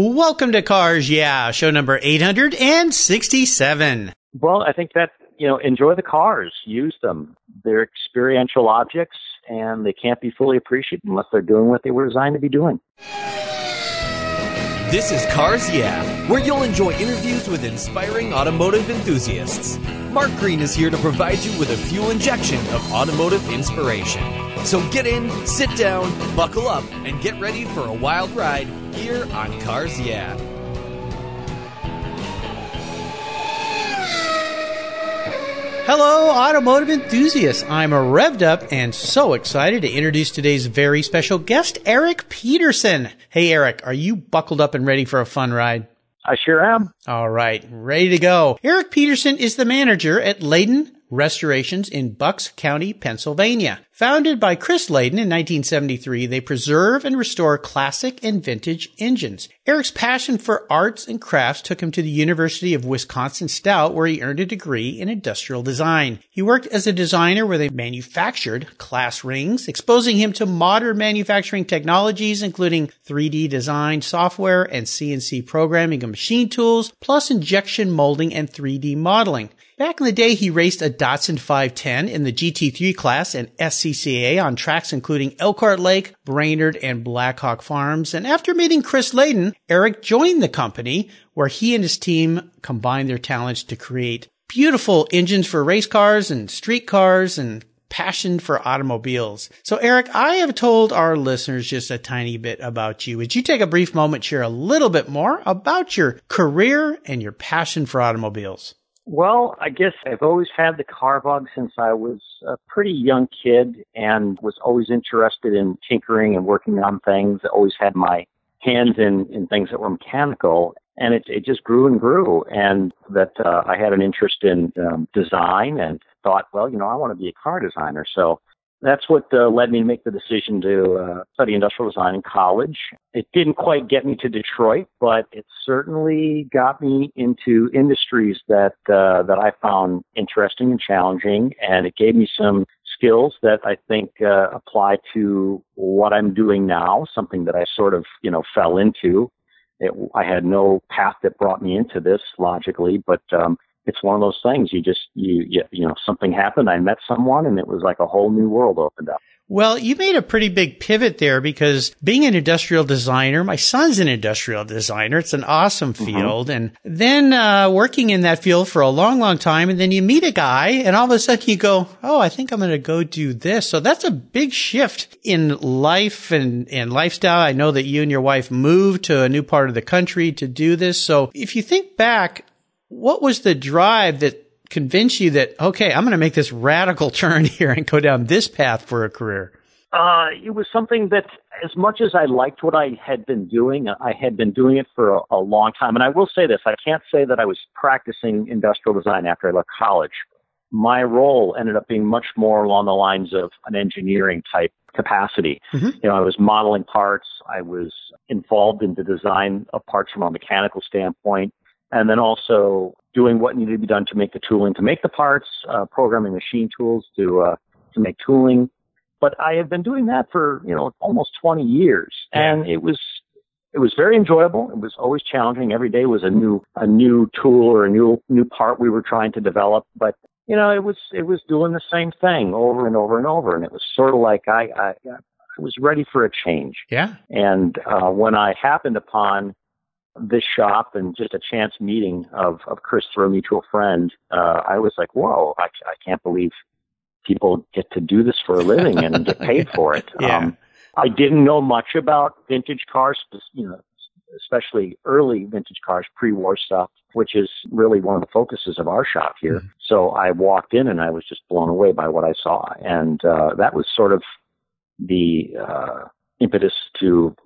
Welcome to Cars Yeah, show number 867. Well, I think that, you know, enjoy the cars, use them. They're experiential objects and they can't be fully appreciated unless they're doing what they were designed to be doing. This is Cars Yeah, where you'll enjoy interviews with inspiring automotive enthusiasts. Mark Green is here to provide you with a fuel injection of automotive inspiration. So get in, sit down, buckle up, and get ready for a wild ride here on Cars Yeah. Hello, automotive enthusiasts. I'm revved up and so excited to introduce today's very special guest, Eric Peterson. Hey, Eric, are you buckled up and ready for a fun ride? I sure am. All right, ready to go. Eric Peterson is the manager at Layden Restorations in Bucks County, Pennsylvania. Founded by Chris Layden in 1973, they preserve and restore classic and vintage engines. Eric's passion for arts and crafts took him to the University of Wisconsin Stout, where he earned a degree in industrial design. He worked as a designer where they manufactured class rings, exposing him to modern manufacturing technologies, including 3D design software and CNC programming of machine tools, plus injection molding and 3D modeling. Back in the day, he raced a Datsun 510 in the GT3 class and SCCA on tracks including Elkhart Lake, Brainerd, and Blackhawk Farms. And after meeting Chris Layden, Eric joined the company where he and his team combined their talents to create beautiful engines for race cars and street cars and passion for automobiles. So Eric, I have told our listeners just a tiny bit about you. Would you take a brief moment, share a little bit more about your career and your passion for automobiles? Well, I guess I've always had the car bug since I was a pretty young kid and was always interested in tinkering and working on things. I always had my hands in, in things that were mechanical and it, it just grew and grew and that uh, I had an interest in um, design and thought, well, you know, I want to be a car designer. So that's what uh, led me to make the decision to uh, study industrial design in college. It didn't quite get me to Detroit, but it certainly got me into industries that uh, that I found interesting and challenging, and it gave me some skills that I think uh, apply to what I'm doing now. Something that I sort of you know fell into. It, I had no path that brought me into this logically, but um, it's one of those things. You just you, you you know something happened. I met someone, and it was like a whole new world opened up. Well, you made a pretty big pivot there because being an industrial designer, my son's an industrial designer. It's an awesome mm-hmm. field. Mm-hmm. And then uh, working in that field for a long, long time. And then you meet a guy and all of a sudden you go, oh, I think I'm going to go do this. So that's a big shift in life and, and lifestyle. I know that you and your wife moved to a new part of the country to do this. So if you think back, what was the drive that convinced you that, okay, I'm going to make this radical turn here and go down this path for a career? Uh, it was something that, as much as I liked what I had been doing, I had been doing it for a, a long time. And I will say this I can't say that I was practicing industrial design after I left college. My role ended up being much more along the lines of an engineering type capacity. Mm-hmm. You know, I was modeling parts. I was involved in the design of parts from a mechanical standpoint and then also doing what needed to be done to make the tooling to make the parts, uh, programming machine tools to uh, to make tooling. But I have been doing that for you know almost 20 years, and it was it was very enjoyable. It was always challenging. Every day was a new a new tool or a new new part we were trying to develop. But you know, it was it was doing the same thing over and over and over, and it was sort of like I I, I was ready for a change. Yeah. And uh, when I happened upon this shop and just a chance meeting of, of Chris through a mutual friend, uh, I was like, whoa, I, I can't believe people get to do this for a living and get paid for it. yeah. Um, I didn't know much about vintage cars, you know, especially early vintage cars, pre-war stuff, which is really one of the focuses of our shop here. Mm-hmm. So I walked in and I was just blown away by what I saw. And, uh, that was sort of the, uh, impetus to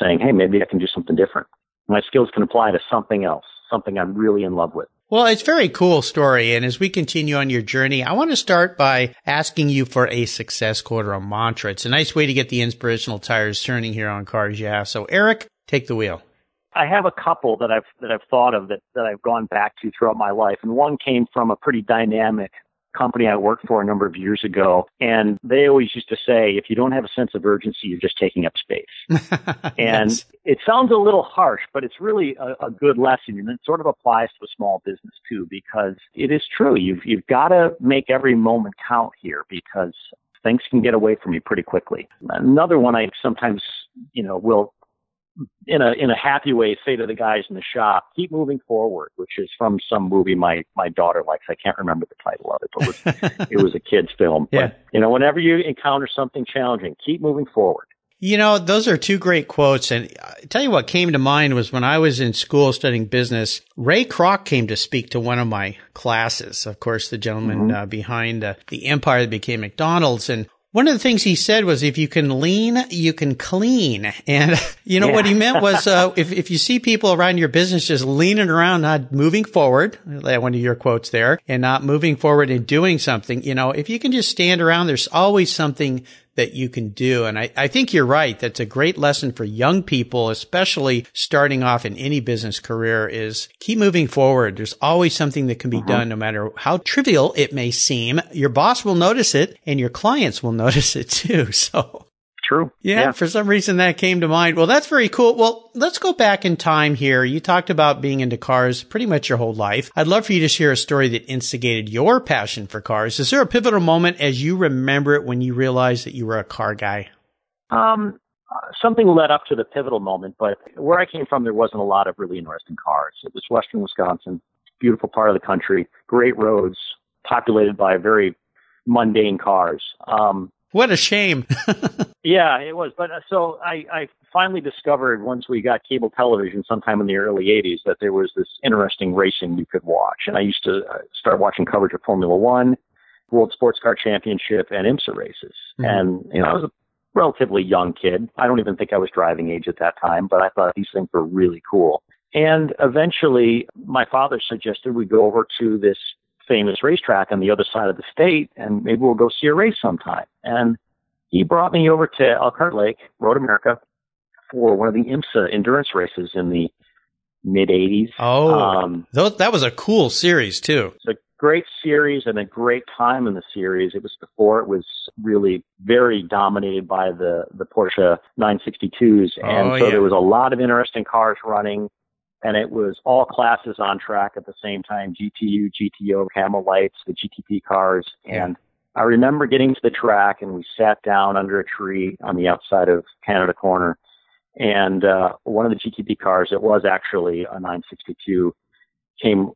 saying, Hey, maybe I can do something different my skills can apply to something else, something I'm really in love with. Well, it's a very cool story. And as we continue on your journey, I want to start by asking you for a success quote or a mantra. It's a nice way to get the inspirational tires turning here on Cars Yeah. So Eric, take the wheel. I have a couple that I've that I've thought of that, that I've gone back to throughout my life, and one came from a pretty dynamic company I worked for a number of years ago, and they always used to say, if you don't have a sense of urgency, you're just taking up space. and Yes. it sounds a little harsh, but it's really a, a good lesson, and it sort of applies to a small business too, because it is true. You've you've got to make every moment count here, because things can get away from you pretty quickly. Another one I sometimes, you know, will in a in a happy way say to the guys in the shop, keep moving forward, which is from some movie my my daughter likes. I can't remember the title of it, but it was, it was a kids film. Yeah. But you know, whenever you encounter something challenging, keep moving forward. You know, those are two great quotes. And I tell you what came to mind was when I was in school studying business, Ray Kroc came to speak to one of my classes. Of course, the gentleman uh, behind uh, the empire that became McDonald's. And one of the things he said was, if you can lean, you can clean. And you know what he meant was, uh, if, if you see people around your business just leaning around, not moving forward, one of your quotes there, and not moving forward and doing something, you know, if you can just stand around, there's always something that you can do. And I, I think you're right. That's a great lesson for young people, especially starting off in any business career is keep moving forward. There's always something that can be mm-hmm. done no matter how trivial it may seem. Your boss will notice it and your clients will notice it too. So True. yeah, for some reason that came to mind. Well, that's very cool. Well, let's go back in time here. You talked about being into cars pretty much your whole life. I'd love for you to share a story that instigated your passion for cars. Is there a pivotal moment as you remember it when you realized that you were a car guy? Um, something led up to the pivotal moment, but where I came from, there wasn't a lot of really interesting cars. It was western Wisconsin, beautiful part of the country, great roads, populated by very mundane cars. Um, What a shame. yeah, it was. But uh, so I, I finally discovered once we got cable television sometime in the early 80s that there was this interesting racing you could watch. And I used to uh, start watching coverage of Formula One, World Sports Car Championship, and IMSA races. Mhm. And, you know, I was a relatively young kid. I don't even think I was driving age at that time, but I thought these things were really cool. And eventually, my father suggested we go over to this famous racetrack on the other side of the state, and maybe we'll go see a race sometime. And he brought me over to Elkhart Lake, Road America, for one of the IMSA endurance races in the mid 80s. Oh, Um, those, that was a cool series too. it's a great series and a great time in the series. It was before it was really very dominated by the, the Porsche 962s. And Oh, so yeah. there was a lot of interesting cars running and it was all classes on track at the same time. GTU, GTO, Camel Lights, the GTP cars. And I remember getting to the track and we sat down under a tree on the outside of Canada Corner. And, uh, one of the GTP cars, it was actually a 962, came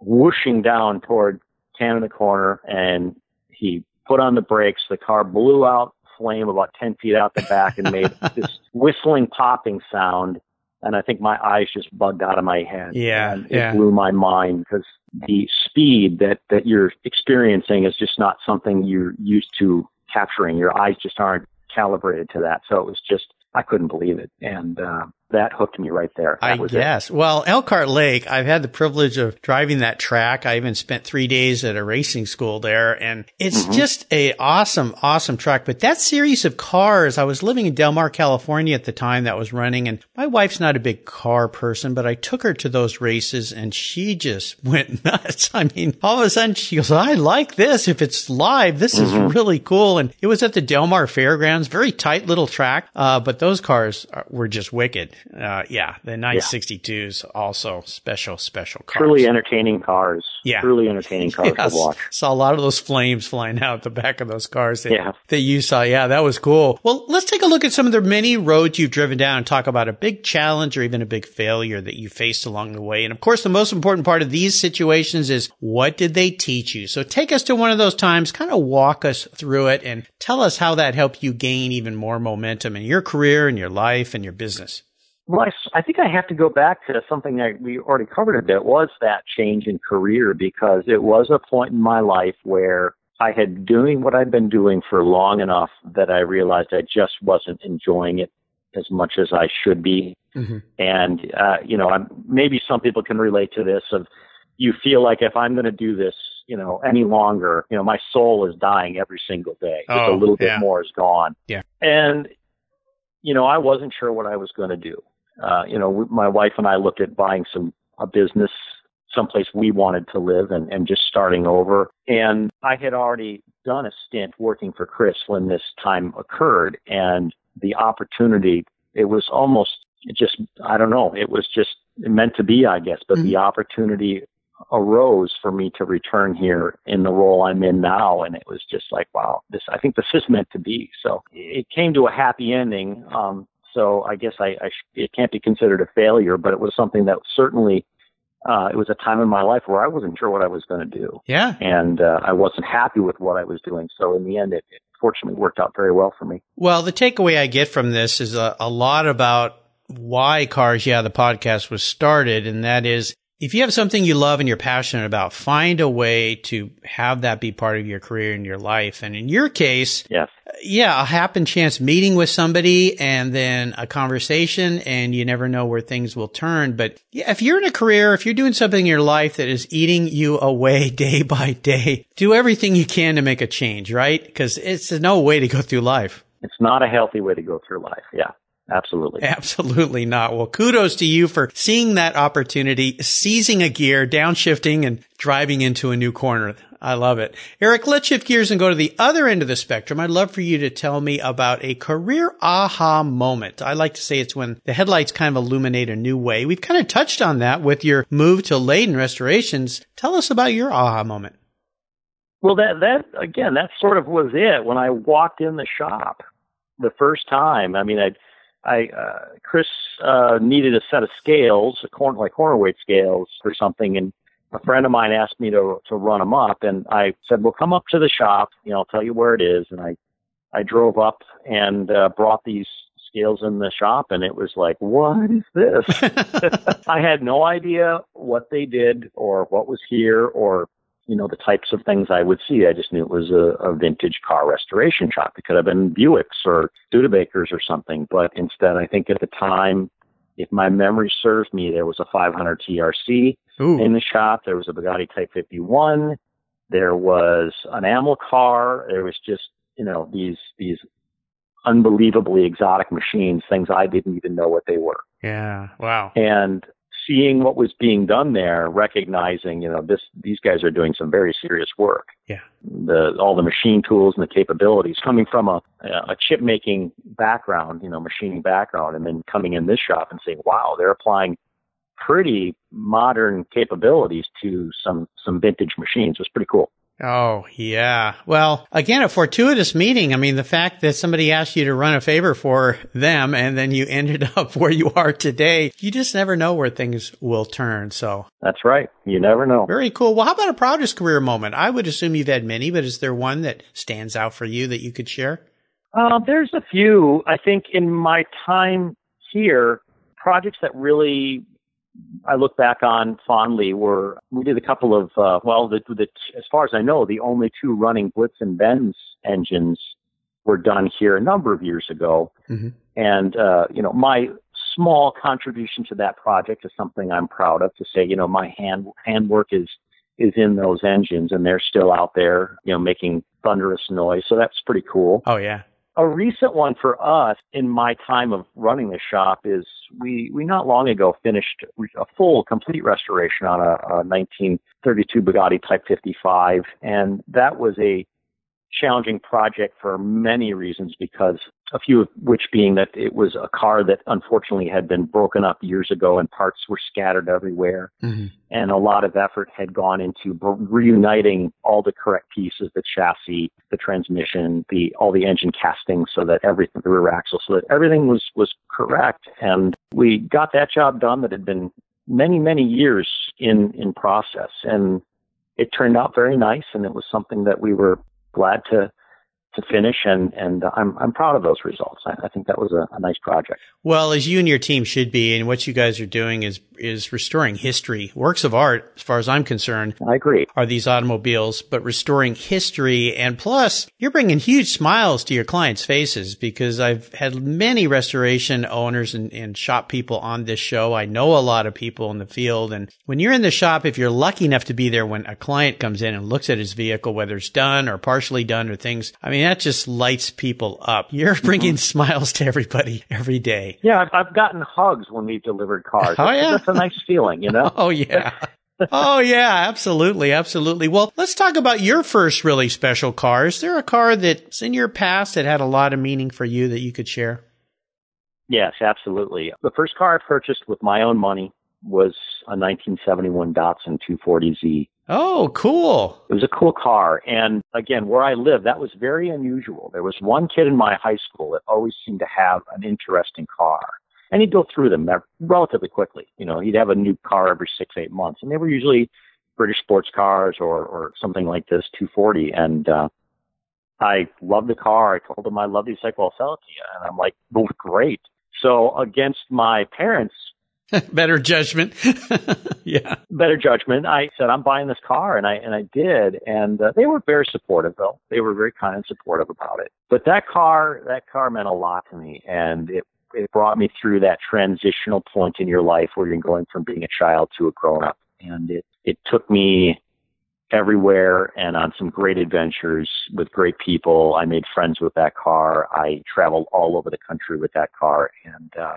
whooshing down toward Canada Corner and he put on the brakes. The car blew out flame about 10 feet out the back and made this whistling popping sound. And I think my eyes just bugged out of my head. Yeah, And it yeah. blew my mind because the speed that, that you're experiencing is just not something you're used to capturing. Your eyes just aren't calibrated to that. So it was just, I couldn't believe it. And, uh, that hooked me right there. That I was it. guess. Well, Elkhart Lake, I've had the privilege of driving that track. I even spent three days at a racing school there and it's Mm-hmm. just a awesome, awesome track. But that series of cars, I was living in Del Mar, California at the time that was running and my wife's not a big car person, but I took her to those races and she just went nuts. I mean, all of a sudden she goes, I like this. If it's live, this is Mm-hmm. really cool. And it was at the Del Mar Fairgrounds, very tight little track. Uh, but those cars are, were just wicked. Uh, yeah, the 962s also special, special cars. Truly entertaining cars. Yeah. Truly entertaining cars Yes. to watch. Saw a lot of those flames flying out the back of those cars that, Yeah. that you saw. Yeah, that was cool. Well, let's take a look at some of the many roads you've driven down and talk about a big challenge or even a big failure that you faced along the way. And of course, the most important part of these situations is what did they teach you? So take us to one of those times, kind of walk us through it and tell us how that helped you gain even more momentum in your career and your life and your business. Well, I, I think I have to go back to something that we already covered a bit was that change in career because it was a point in my life where I had doing what I'd been doing for long enough that I realized I just wasn't enjoying it as much as I should be. Mm-hmm. And, uh, you know, I'm, maybe some people can relate to this of you feel like if I'm going to do this, you know, any longer, you know, my soul is dying every single day. Just Oh, a little bit more is gone. Yeah. And, you know, I wasn't sure what I was going to do. Uh, you know, my wife and I looked at buying some, a business someplace we wanted to live and, and just starting over. And I had already done a stint working for Chris when this time occurred and the opportunity, it was almost just, I don't know, it was just meant to be, I guess, but mm-hmm. the opportunity arose for me to return here in the role I'm in now. And it was just like, wow, this, I think this is meant to be. So it came to a happy ending. Um, so I guess I, I sh- it can't be considered a failure, but it was something that certainly uh, it was a time in my life where I wasn't sure what I was going to do. Yeah. And uh, I wasn't happy with what I was doing. So in the end, it, it fortunately worked out very well for me. Well, the takeaway I get from this is a, a lot about why Cars Yeah, the podcast was started. And that is if you have something you love and you're passionate about, find a way to have that be part of your career and your life. And in your case, yes. yeah, a happen chance meeting with somebody and then a conversation and you never know where things will turn. But yeah, if you're in a career, if you're doing something in your life that is eating you away day by day, do everything you can to make a change, right? Because it's no way to go through life. It's not a healthy way to go through life. Yeah. Absolutely. Absolutely not. Well, kudos to you for seeing that opportunity, seizing a gear, downshifting and driving into a new corner. I love it. Eric, let's shift gears and go to the other end of the spectrum. I'd love for you to tell me about a career aha moment. I like to say it's when the headlights kind of illuminate a new way. We've kind of touched on that with your move to Layden Restorations. Tell us about your aha moment. Well, that, that, again, that sort of was it when I walked in the shop the first time. I mean, I, I uh, Chris uh, needed a set of scales, a corner like corner weight scales or something, and a friend of mine asked me to to run them up, and I said, "Well, come up to the shop. You know, I'll tell you where it is." And I I drove up and uh, brought these scales in the shop, and it was like, "What is this?" I had no idea what they did or what was here or you know, the types of things I would see. I just knew it was a, a vintage car restoration shop. It could have been Buicks or Studebakers or something. But instead, I think at the time, if my memory serves me, there was a 500 TRC Ooh. in the shop. There was a Bugatti Type 51. There was an Amilcar. There was just, you know, these, these unbelievably exotic machines, things I didn't even know what they were. Yeah. Wow. And seeing what was being done there, recognizing, you know, this, these guys are doing some very serious work. Yeah. The, all the machine tools and the capabilities coming from a, a chip making background, you know, machining background, and then coming in this shop and saying, wow, they're applying pretty modern capabilities to some, some vintage machines. It was pretty cool. Oh, yeah. Well, again, a fortuitous meeting. I mean, the fact that somebody asked you to run a favor for them and then you ended up where you are today, you just never know where things will turn. So that's right. You never know. Very cool. Well, how about a proudest career moment? I would assume you've had many, but is there one that stands out for you that you could share? Uh, there's a few. I think in my time here, projects that really I look back on fondly were we did a couple of uh, well the, the as far as I know the only two running Blitzen Benz engines were done here a number of years ago, mm-hmm. and uh, you know my small contribution to that project is something I'm proud of to say you know my hand handwork is is in those engines and they're still out there you know making thunderous noise so that's pretty cool. Oh yeah. A recent one for us in my time of running the shop is we, we not long ago finished a full, complete restoration on a, a 1932 Bugatti Type 55. And that was a challenging project for many reasons because a few of which being that it was a car that unfortunately had been broken up years ago and parts were scattered everywhere. Mm-hmm. And a lot of effort had gone into reuniting all the correct pieces, the chassis, the transmission, the, all the engine castings so that everything, the rear axle, so that everything was, was correct. And we got that job done that had been many, many years in, in process. And it turned out very nice and it was something that we were glad to to finish, and and I'm I'm proud of those results. I, I think that was a, a, nice project. Well, as you and your team should be, and what you guys are doing is is restoring history, works of art, as far as I'm concerned. I agree. Are these automobiles, but restoring history, and plus you're bringing huge smiles to your clients' faces because I've had many restoration owners and, and shop people on this show. I know a lot of people in the field, and when you're in the shop, if you're lucky enough to be there when a client comes in and looks at his vehicle, whether it's done or partially done or things, I mean mean, that just lights people up. You're bringing mm-hmm. smiles to everybody every day. Yeah, I've, I've gotten hugs when we've delivered cars. Oh, yeah. That's a nice feeling, you know? oh, yeah. oh yeah, absolutely, absolutely. Well, let's talk about your first really special car. Is there a car that's in your past that had a lot of meaning for you that you could share? Yes, absolutely. The first car I purchased with my own money was a 1971 Datsun 240Z. Oh, cool. It was a cool car. And again, where I live, that was very unusual. There was one kid in my high school that always seemed to have an interesting car. And he'd go through them relatively quickly. You know, he'd have a new car every six, eight months. And they were usually British sports cars or, or something like this, 240. And, uh, I loved the car. I told him I loved it. He's like, well, sell it to you. And I'm like, well, great. So against my parents' better judgment. yeah. Better judgment. I said, I'm buying this car. And I, and I did. And uh, they were very supportive though. They were very kind and supportive about it. But that car, that car meant a lot to me. And it, it brought me through that transitional point in your life where you're going from being a child to a grown up. And it, it took me everywhere and on some great adventures with great people. I made friends with that car. I traveled all over the country with that car and, uh,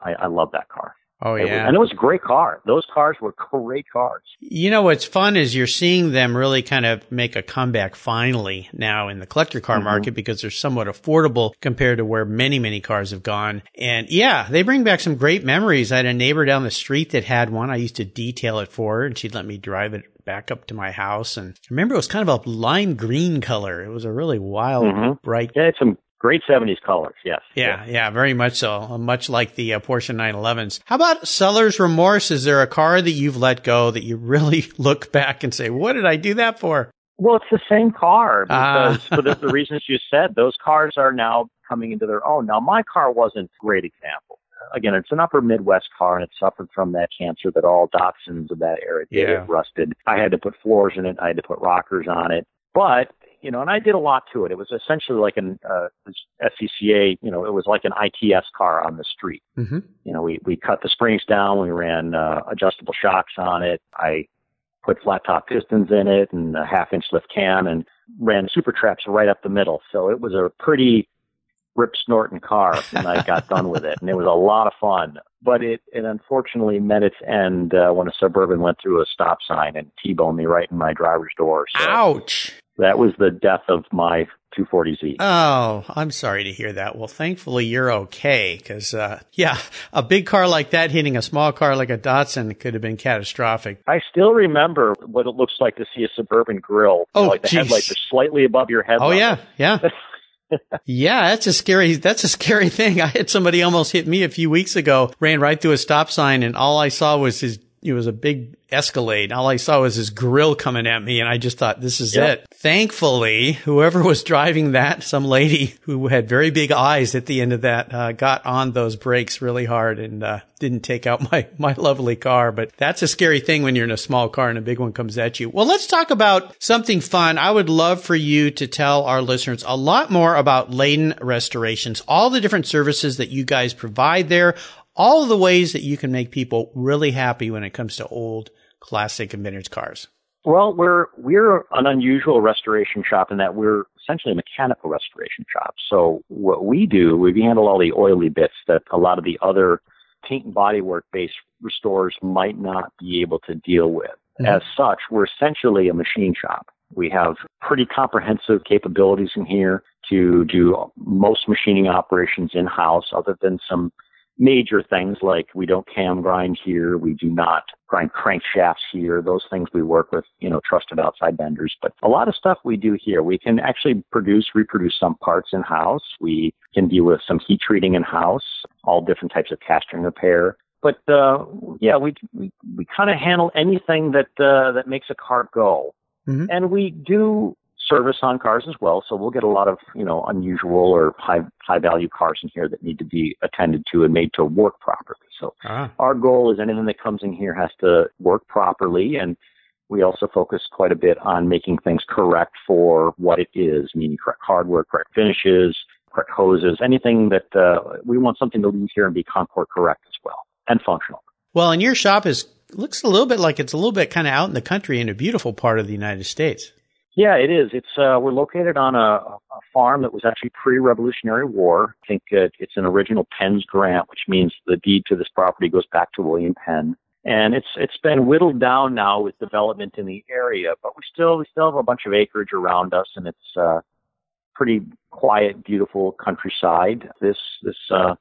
I, I love that car. Oh yeah, it was, and it was a great car. Those cars were great cars. You know what's fun is you're seeing them really kind of make a comeback finally now in the collector car mm-hmm. market because they're somewhat affordable compared to where many many cars have gone. And yeah, they bring back some great memories. I had a neighbor down the street that had one. I used to detail it for her, and she'd let me drive it back up to my house. And I remember it was kind of a lime green color. It was a really wild, mm-hmm. bright. Yeah, it's some Great 70s colors, yes. Yeah, yeah, very much so. Much like the uh, Porsche 911s. How about seller's remorse? Is there a car that you've let go that you really look back and say, what did I do that for? Well, it's the same car ah. because uh. for the, the reasons you said, those cars are now coming into their own. Now, my car wasn't a great example. Again, it's an upper Midwest car and it suffered from that cancer that all Datsuns of that era did. Yeah. It rusted. I had to put floors in it. I had to put rockers on it. But you know, and I did a lot to it. It was essentially like an uh, SCCA, you know, it was like an ITS car on the street. Mm-hmm. You know, we we cut the springs down, we ran uh, adjustable shocks on it. I put flat top pistons in it and a half inch lift cam and ran super traps right up the middle. So it was a pretty rip snorting car when I got done with it, and it was a lot of fun. But it it unfortunately met its end uh, when a suburban went through a stop sign and t-boned me right in my driver's door. So Ouch! That was the death of my 240Z. Oh, I'm sorry to hear that. Well, thankfully you're okay because, uh, yeah, a big car like that hitting a small car like a Datsun could have been catastrophic. I still remember what it looks like to see a suburban grill. Oh, know, like the geez. headlights are slightly above your head. Oh, yeah, yeah. yeah, that's a scary, that's a scary thing. I had somebody almost hit me a few weeks ago, ran right through a stop sign and all I saw was his it was a big Escalade. All I saw was his grill coming at me and I just thought, this is yep. it. Thankfully, whoever was driving that, some lady who had very big eyes at the end of that, uh, got on those brakes really hard and, uh, didn't take out my, my lovely car. But that's a scary thing when you're in a small car and a big one comes at you. Well, let's talk about something fun. I would love for you to tell our listeners a lot more about Layden Restorations, all the different services that you guys provide there, all of the ways that you can make people really happy when it comes to old classic and vintage cars. Well, we're we're an unusual restoration shop in that we're essentially a mechanical restoration shop. So what we do, we handle all the oily bits that a lot of the other paint and bodywork based restorers might not be able to deal with. Mm-hmm. As such, we're essentially a machine shop. We have pretty comprehensive capabilities in here to do most machining operations in house, other than some major things like we don't cam grind here, we do not grind crankshafts here. Those things we work with, you know, trusted outside vendors. But a lot of stuff we do here, we can actually produce, reproduce some parts in house. We can deal with some heat treating in house, all different types of casting repair. But uh, yeah, we we, we kind of handle anything that uh, that makes a car go. Mm-hmm. And we do service on cars as well. So we'll get a lot of, you know, unusual or high, high value cars in here that need to be attended to and made to work properly. So ah. our goal is anything that comes in here has to work properly. And we also focus quite a bit on making things correct for what it is, meaning correct hardware, correct finishes, correct hoses, anything that, uh, we want something to leave here and be Concours correct as well and functional. Well, and your shop is, looks a little bit like it's a little bit kind of out in the country in a beautiful part of the United States. Yeah, it is. It's uh, we're located on a, a farm that was actually pre-Revolutionary War. I think uh, it's an original Penn's grant, which means the deed to this property goes back to William Penn. and it's it's been whittled down now with development in the area, but we still we still have a bunch of acreage around us, and it's uh, pretty quiet, beautiful countryside. This this uh,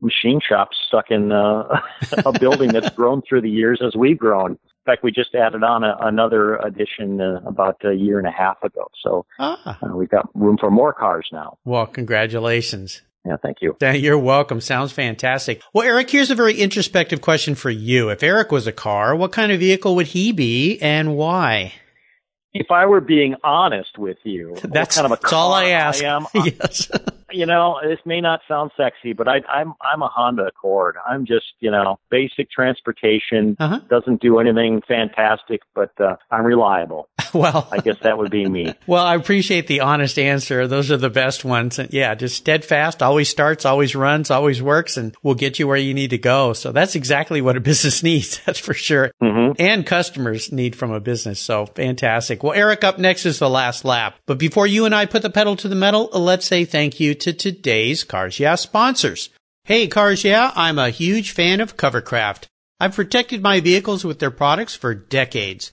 machine shop stuck in uh, a building that's grown through the years as we've grown. In fact, we just added on a, another addition uh, about a year and a half ago. So ah. uh, we've got room for more cars now. Well, congratulations. Yeah, thank you. You're welcome. Sounds fantastic. Well, Eric, here's a very introspective question for you. If Eric was a car, what kind of vehicle would he be and why? If I were being honest with you, that's kind of a that's all I ask. I am, yes you know, this may not sound sexy, but I, I'm I'm a Honda Accord. I'm just you know basic transportation. Uh-huh. Doesn't do anything fantastic, but uh, I'm reliable. well, I guess that would be me. Well, I appreciate the honest answer. Those are the best ones. And yeah, just steadfast. Always starts, always runs, always works, and will get you where you need to go. So that's exactly what a business needs. That's for sure. Mm-hmm. And customers need from a business. So fantastic. Well, Eric, up next is the last lap. But before you and I put the pedal to the metal, let's say thank you to today's Cars Yeah sponsors. Hey Cars Yeah, I'm a huge fan of Covercraft. I've protected my vehicles with their products for decades.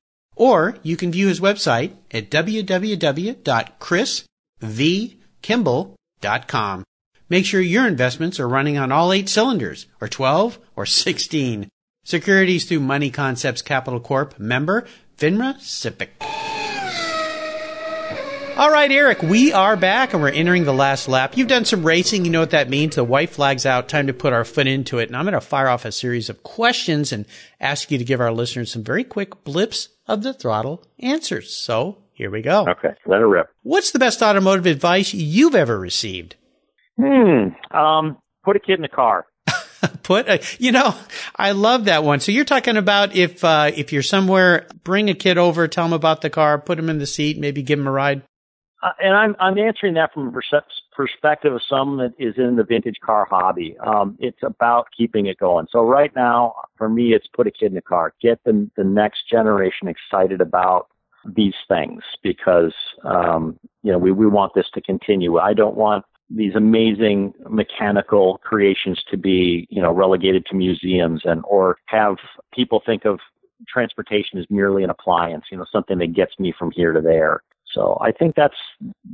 Or you can view his website at www.chrisvkimball.com. Make sure your investments are running on all eight cylinders, or 12, or 16. Securities through Money Concepts Capital Corp. Member, FINRA SIPC. All right, Eric, we are back and we're entering the last lap. You've done some racing. You know what that means. The white flag's out. Time to put our foot into it. And I'm going to fire off a series of questions and ask you to give our listeners some very quick blips of the throttle answers. So here we go. Okay. Let it rip. What's the best automotive advice you've ever received? Hmm. Um, put a kid in the car. put a, you know, I love that one. So you're talking about if, uh, if you're somewhere, bring a kid over, tell them about the car, put him in the seat, maybe give him a ride. Uh, and I'm I'm answering that from a perspective of someone that is in the vintage car hobby. Um, it's about keeping it going. So right now, for me, it's put a kid in the car, get the the next generation excited about these things because um, you know we we want this to continue. I don't want these amazing mechanical creations to be you know relegated to museums and or have people think of transportation as merely an appliance, you know, something that gets me from here to there. So I think that's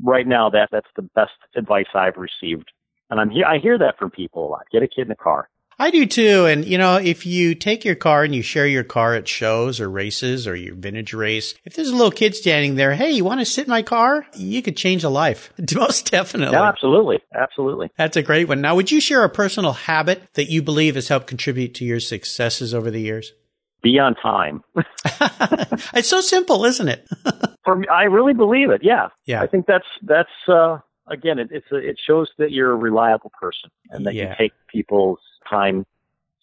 right now that that's the best advice I've received. And I'm here, I hear that from people a lot. Get a kid in the car. I do too. And you know, if you take your car and you share your car at shows or races or your vintage race, if there's a little kid standing there, hey, you want to sit in my car? You could change a life. Most definitely. Yeah, absolutely. Absolutely. That's a great one. Now, would you share a personal habit that you believe has helped contribute to your successes over the years? Be on time. it's so simple, isn't it? For me, I really believe it. Yeah. Yeah. I think that's that's uh, again, it, it's a, it shows that you're a reliable person and that Yeah. you take people's time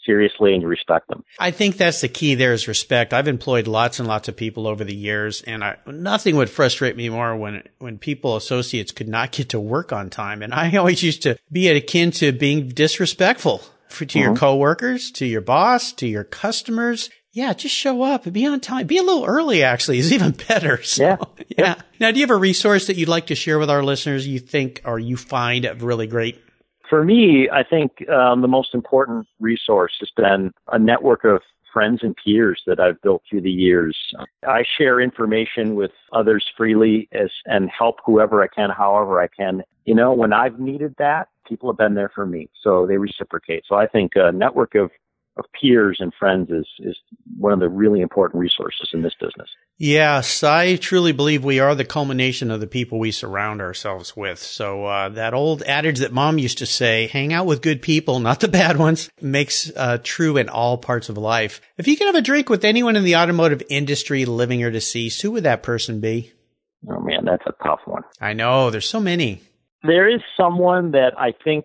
seriously and you respect them. I think that's the key there is respect. I've employed lots and lots of people over the years and I, nothing would frustrate me more when, when people, associates could not get to work on time. And I always used to be akin to being disrespectful for, to your coworkers, to your boss, to your customers. Yeah, just show up and be on time. Be a little early actually is even better. So, Yeah. yeah. Now, do you have a resource that you'd like to share with our listeners you think or you find really great? For me, I think um, the most important resource has been a network of friends and peers that I've built through the years. I share information with others freely as and help whoever I can, however I can. You know, when I've needed that, people have been there for me, so they reciprocate. So I think a network of of peers and friends is is one of the really important resources in this business. Yes, I truly believe we are the culmination of the people we surround ourselves with. So uh, that old adage that mom used to say, hang out with good people, not the bad ones, makes uh, true in all parts of life. If you could have a drink with anyone in the automotive industry, living or deceased, who would that person be? Oh man, that's a tough one. I know, there's so many. There is someone that I think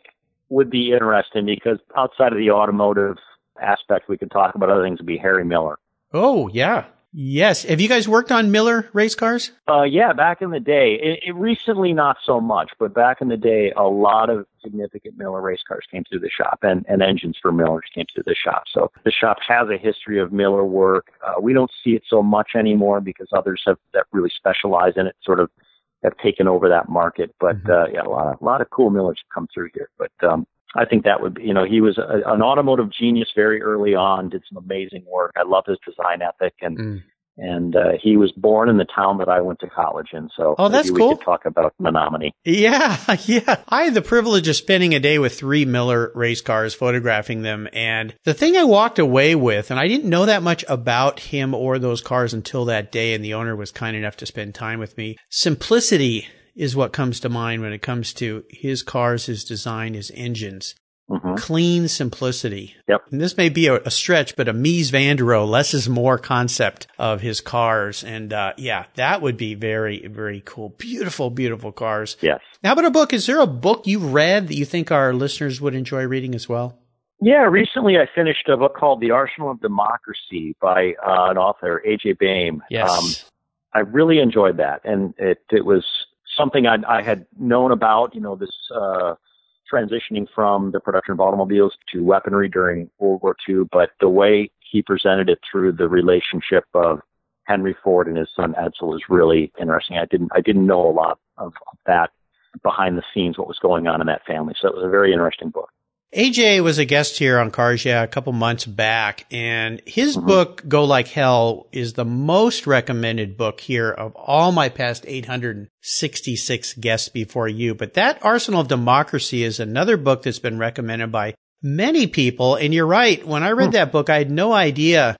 would be interesting because outside of the automotive aspect, we could talk about other things. Would be Harry Miller. Oh, yeah. Yes. Have you guys worked on Miller race cars? Uh, yeah, back in the day, it, it recently not so much, but back in the day, a lot of significant Miller race cars came through the shop, and, and engines for Millers came through the shop. So the shop has a history of Miller work. Uh, we don't see it so much anymore because others have that really specialize in it, sort of have taken over that market. But uh, yeah, a lot, of, a lot of cool Millers come through here. But um, I think that would be, you know, he was a, an automotive genius very early on, did some amazing work. I love his design ethic and. Mm. And uh, he was born in the town that I went to college in, so Oh, that's cool. we could talk about Menomonie. Yeah, yeah. I had the privilege of spending a day with three Miller race cars, photographing them. And the thing I walked away with, and I didn't know that much about him or those cars until that day, and the owner was kind enough to spend time with me. Simplicity is what comes to mind when it comes to his cars, his design, his engines. hmm Clean simplicity. Yep. And this may be a, a stretch, but a Mies van der Rohe, less is more concept of his cars. And, uh, yeah, that would be very, very cool. Beautiful, beautiful cars. Yes. How about a book? Is there a book you've read that you think our listeners would enjoy reading as well? Yeah, recently I finished a book called The Arsenal of Democracy by uh, an author, A.J. Baim. Yes. I really enjoyed that, and it it was something I, I had known about. You know, this uh, transitioning from the production of automobiles to weaponry during World War II, but the way he presented it through the relationship of Henry Ford and his son Edsel is really interesting. I didn't I didn't know a lot of that behind the scenes, what was going on in that family. So it was a very interesting book. AJ was a guest here on Cars Yeah a couple months back, and his mm-hmm. book, Go Like Hell, is the most recommended book here of all my past 866 guests before you. But that Arsenal of Democracy is another book that's been recommended by many people. And you're right. When I read hmm. that book, I had no idea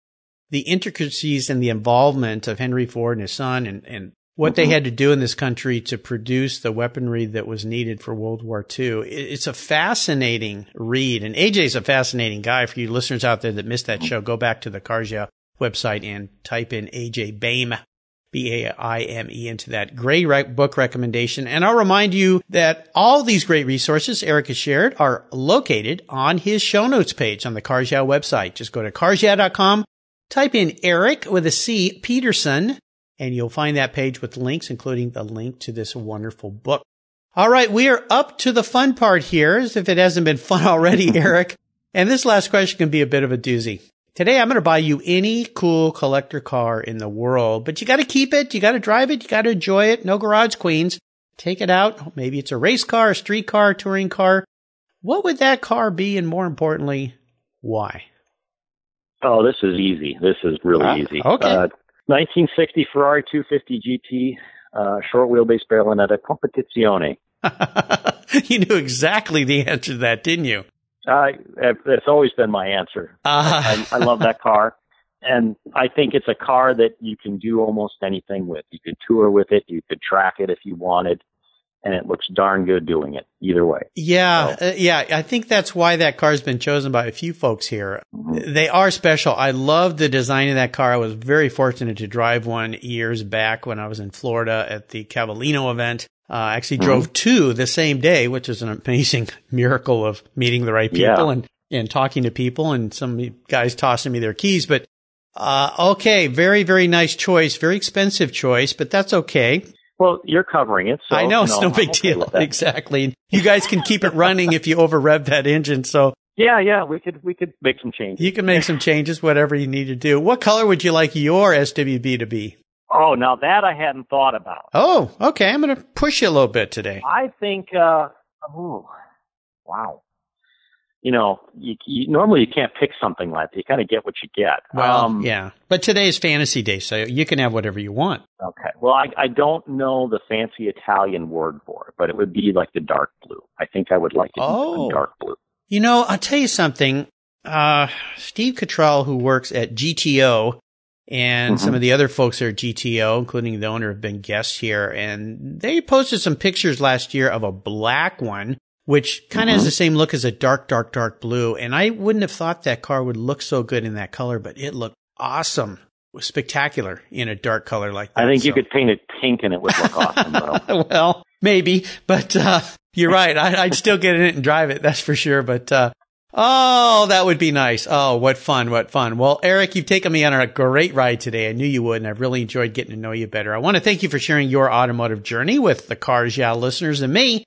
the intricacies and the involvement of Henry Ford and his son and, and what they mm-hmm. had to do in this country to produce the weaponry that was needed for World War II. It's a fascinating read. And AJ's a fascinating guy. For you listeners out there that missed that show, go back to the Cars Yeah website and type in AJ Baim. B-A-I-M-E into that great re- book recommendation. And I'll remind you that all these great resources Eric has shared are located on his show notes page on the Cars website. Just go to carsyeah.com, type in Eric with a C Peterson, and you'll find that page with links, including the link to this wonderful book. All right. We are up to the fun part here, as if it hasn't been fun already, Eric. And this last question can be a bit of a doozy. Today, I'm going to buy you any cool collector car in the world, but you got to keep it. You got to drive it. You got to enjoy it. No garage queens. Take it out. Maybe it's a race car, a street car, a touring car. What would that car be? And more importantly, why? Oh, this is easy. This is really Ah, easy. okay. Uh, 1960 Ferrari 250 GT, uh, short wheelbase Berlinetta Competizione. you knew exactly the answer to that, didn't you? Uh, it's always been my answer. Uh, I, I love that car. And I think it's a car that you can do almost anything with. You could tour with it. You could track it if you wanted. And it looks darn good doing it either way. Yeah, so. uh, yeah. I think that's why that car's been chosen by a few folks here. Mm-hmm. They are special. I love the design of that car. I was very fortunate to drive one years back when I was in Florida at the Cavallino event. Uh, I actually mm-hmm. drove two the same day, which is an amazing miracle of meeting the right people yeah. and, and talking to people and some guys tossing me their keys. But, uh, okay. Very, very nice choice. Very expensive choice, but that's okay. Well, you're covering it. So, I know it's no big deal. Exactly. You guys can keep it running if you over rev that engine. So yeah, yeah, we could we could make some changes. You can make some changes, whatever you need to do. What color would you like your SWB to be? Oh, now that I hadn't thought about. Oh, okay. I'm going to push you a little bit today. I think. uh Oh, wow you know, you, you, normally you can't pick something like that. You kind of get what you get. Well, um, yeah, but today is fantasy day, so you can have whatever you want. Okay. Well, I, I don't know the fancy Italian word for it, but it would be like the dark blue. I think I would like it oh. dark blue. You know, I'll tell you something. Uh, Steve Cottrell, who works at GTO, and mm-hmm. some of the other folks at GTO, including the owner, have been guests here, and they posted some pictures last year of a black one which kind of mm-hmm. has the same look as a dark, dark, dark blue. And I wouldn't have thought that car would look so good in that color, but it looked awesome. spectacular in a dark color like that. I think so. you could paint it pink and it would look awesome though. well, maybe, but, uh, you're right. I, would still get in it and drive it. That's for sure. But, uh, Oh, that would be nice. Oh, what fun. What fun. Well, Eric, you've taken me on a great ride today. I knew you would, and I've really enjoyed getting to know you better. I want to thank you for sharing your automotive journey with the Cars Yeah listeners and me.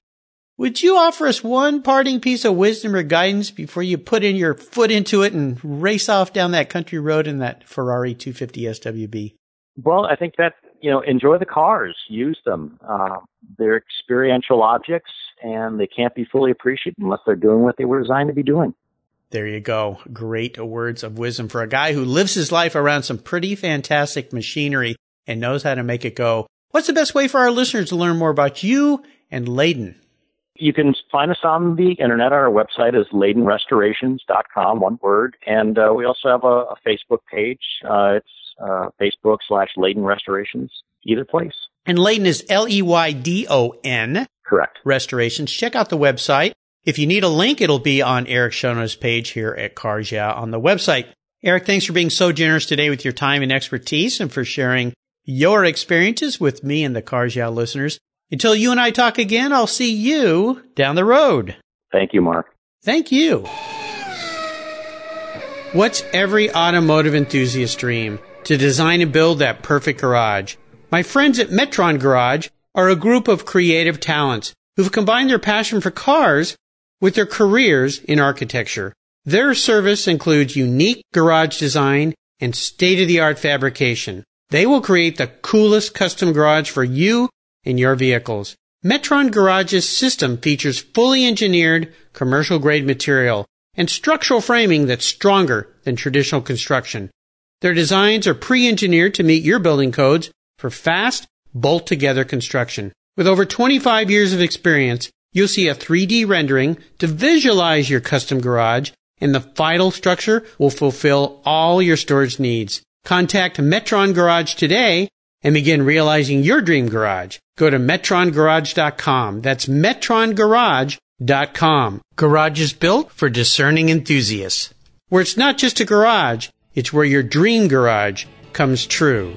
Would you offer us one parting piece of wisdom or guidance before you put in your foot into it and race off down that country road in that Ferrari 250 SWB? Well, I think that, you know, enjoy the cars, use them. Uh, they're experiential objects and they can't be fully appreciated unless they're doing what they were designed to be doing. There you go. Great words of wisdom for a guy who lives his life around some pretty fantastic machinery and knows how to make it go. What's the best way for our listeners to learn more about you and Leydon? You can find us on the internet. Our website is LeydonRestorations.com, one word. And uh, we also have a, a Facebook page. Uh, it's uh, Facebook slash Leydon Restorations, either place. And Leydon is L E Y D O N. Correct. Restorations. Check out the website. If you need a link, it'll be on Eric Shono's page here at Cars Yeah on the website. Eric, thanks for being so generous today with your time and expertise and for sharing your experiences with me and the Cars Yeah listeners. Until you and I talk again, I'll see you down the road. Thank you, Mark. Thank you. What's every automotive enthusiast dream? To design and build that perfect garage. My friends at Metron Garage are a group of creative talents who've combined their passion for cars with their careers in architecture. Their service includes unique garage design and state-of-the-art fabrication. They will create the coolest custom garage for you in your vehicles. Metron Garage's system features fully engineered commercial grade material and structural framing that's stronger than traditional construction. Their designs are pre-engineered to meet your building codes for fast, bolt together construction. With over 25 years of experience, you'll see a 3D rendering to visualize your custom garage and the final structure will fulfill all your storage needs. Contact Metron Garage today and begin realizing your dream garage. Go to metrongarage.com. That's metrongarage.com. Garage is built for discerning enthusiasts. Where it's not just a garage, it's where your dream garage comes true.